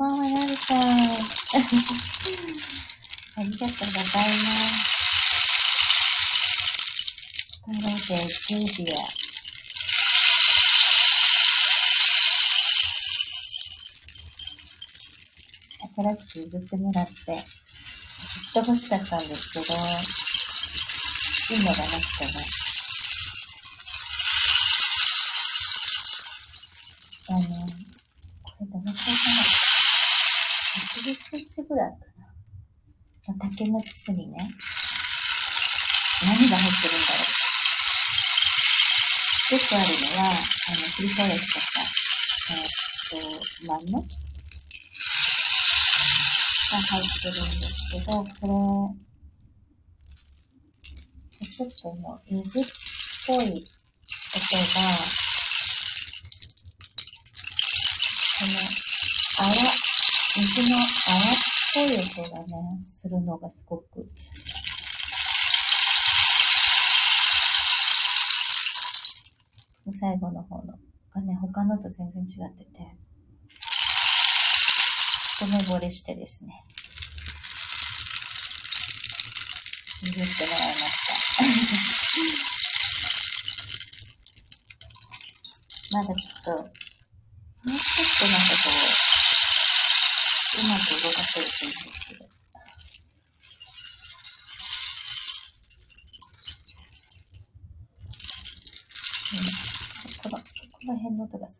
こんばんは、なるさん。ありがとうございます。タロでジュリア。新しく譲ってもらって、ずっと欲しかったんですけど、いいのがなくてね。あの、これどのくらいかな ?80 センチぐらいかな。竹の筒にね、何が入ってるんだろう。よくあるのは、あの、繰り返しとか、えー、っと、万能が入ってるんですけど、これ、ちょっともう水っぽい音が、この泡、水の泡っぽい音がね、するのがすごく、最後の方のがね、他のと全然違ってて、一目惚れしてですね、譲ってもらいました。まだちょっと、もうちょっとなんかこう、うまく動かせるといいんですけど。うん、この、この辺の音がすご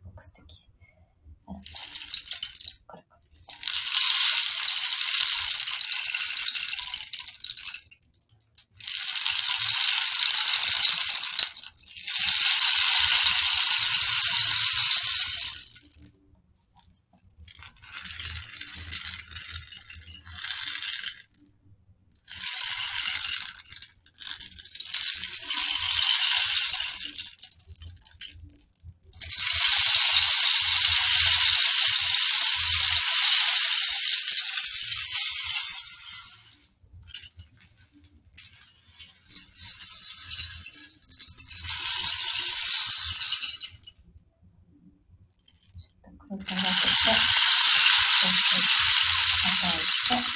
Like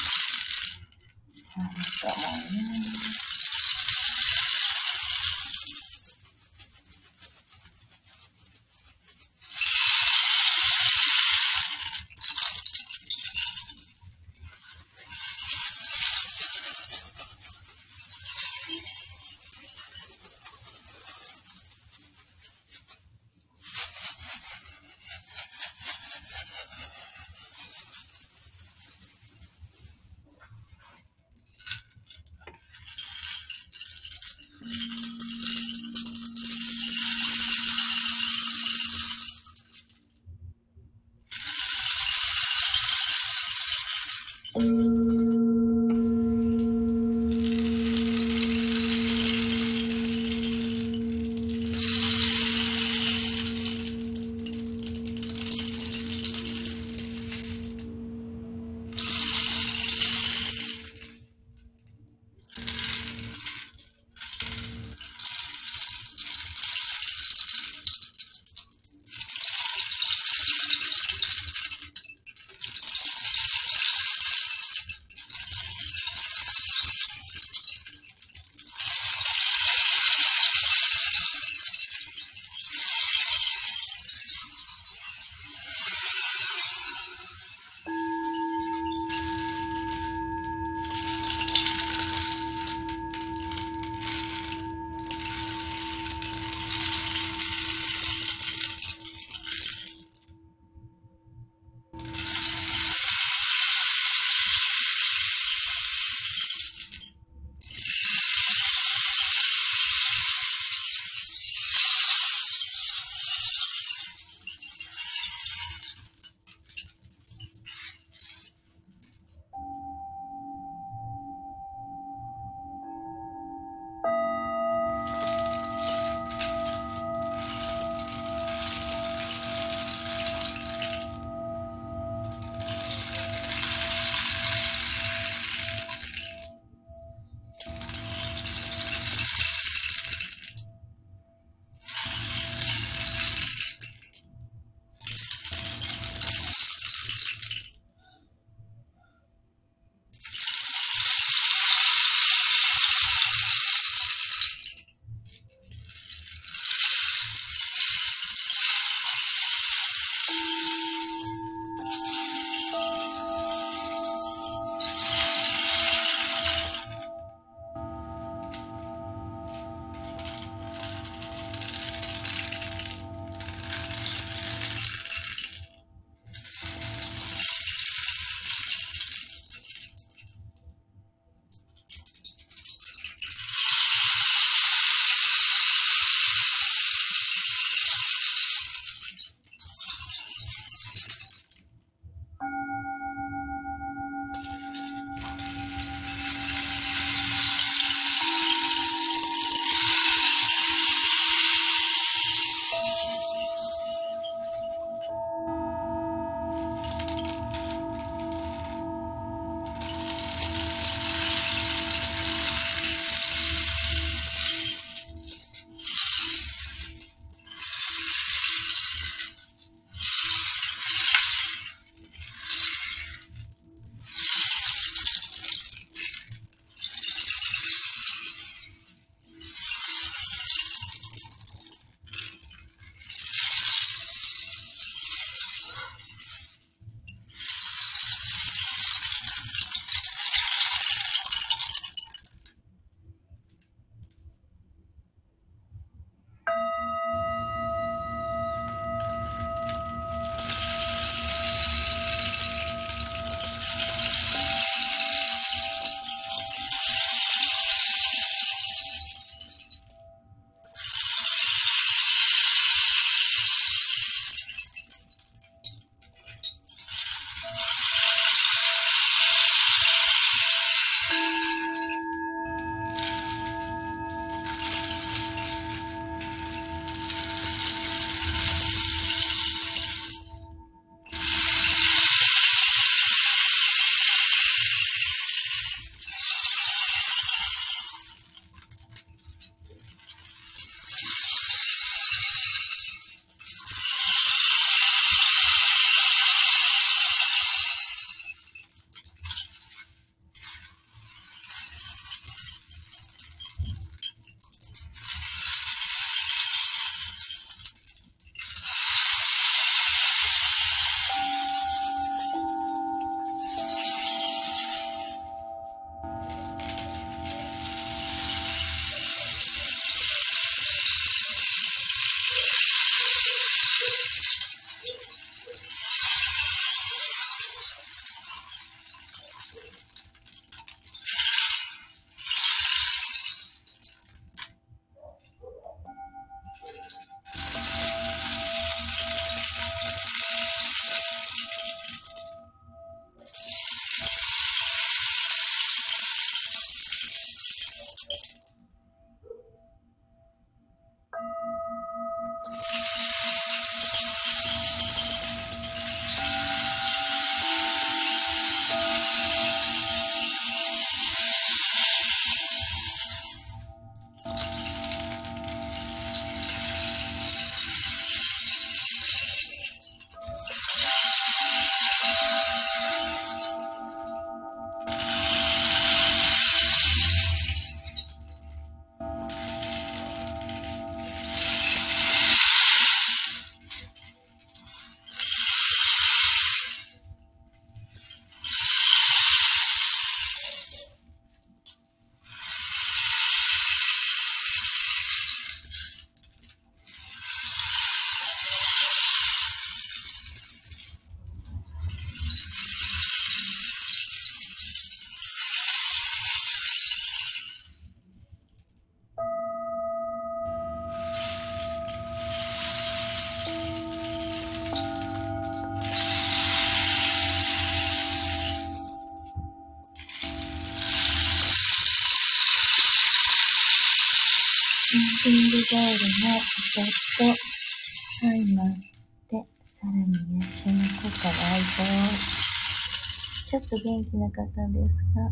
っと元気なかったんですが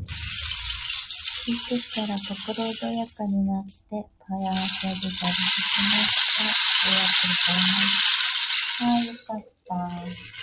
聞いてきたら心穏やかになってパワーセビたりしました。ありがとうございます。あーよかった。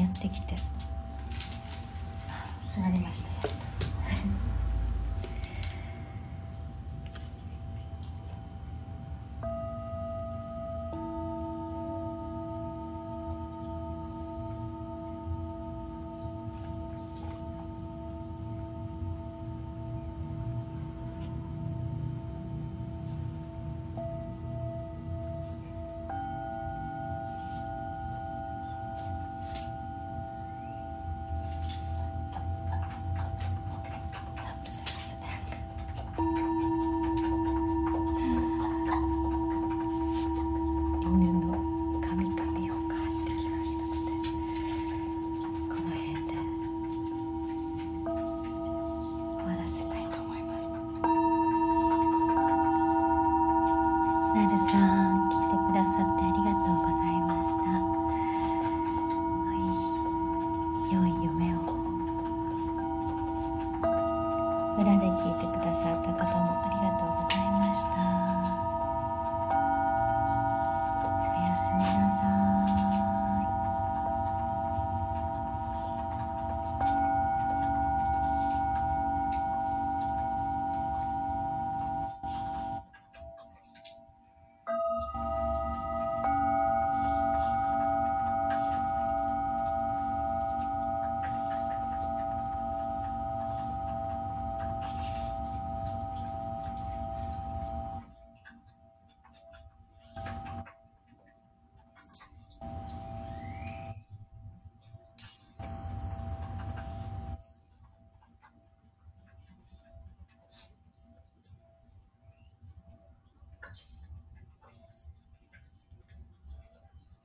やってきて。座りました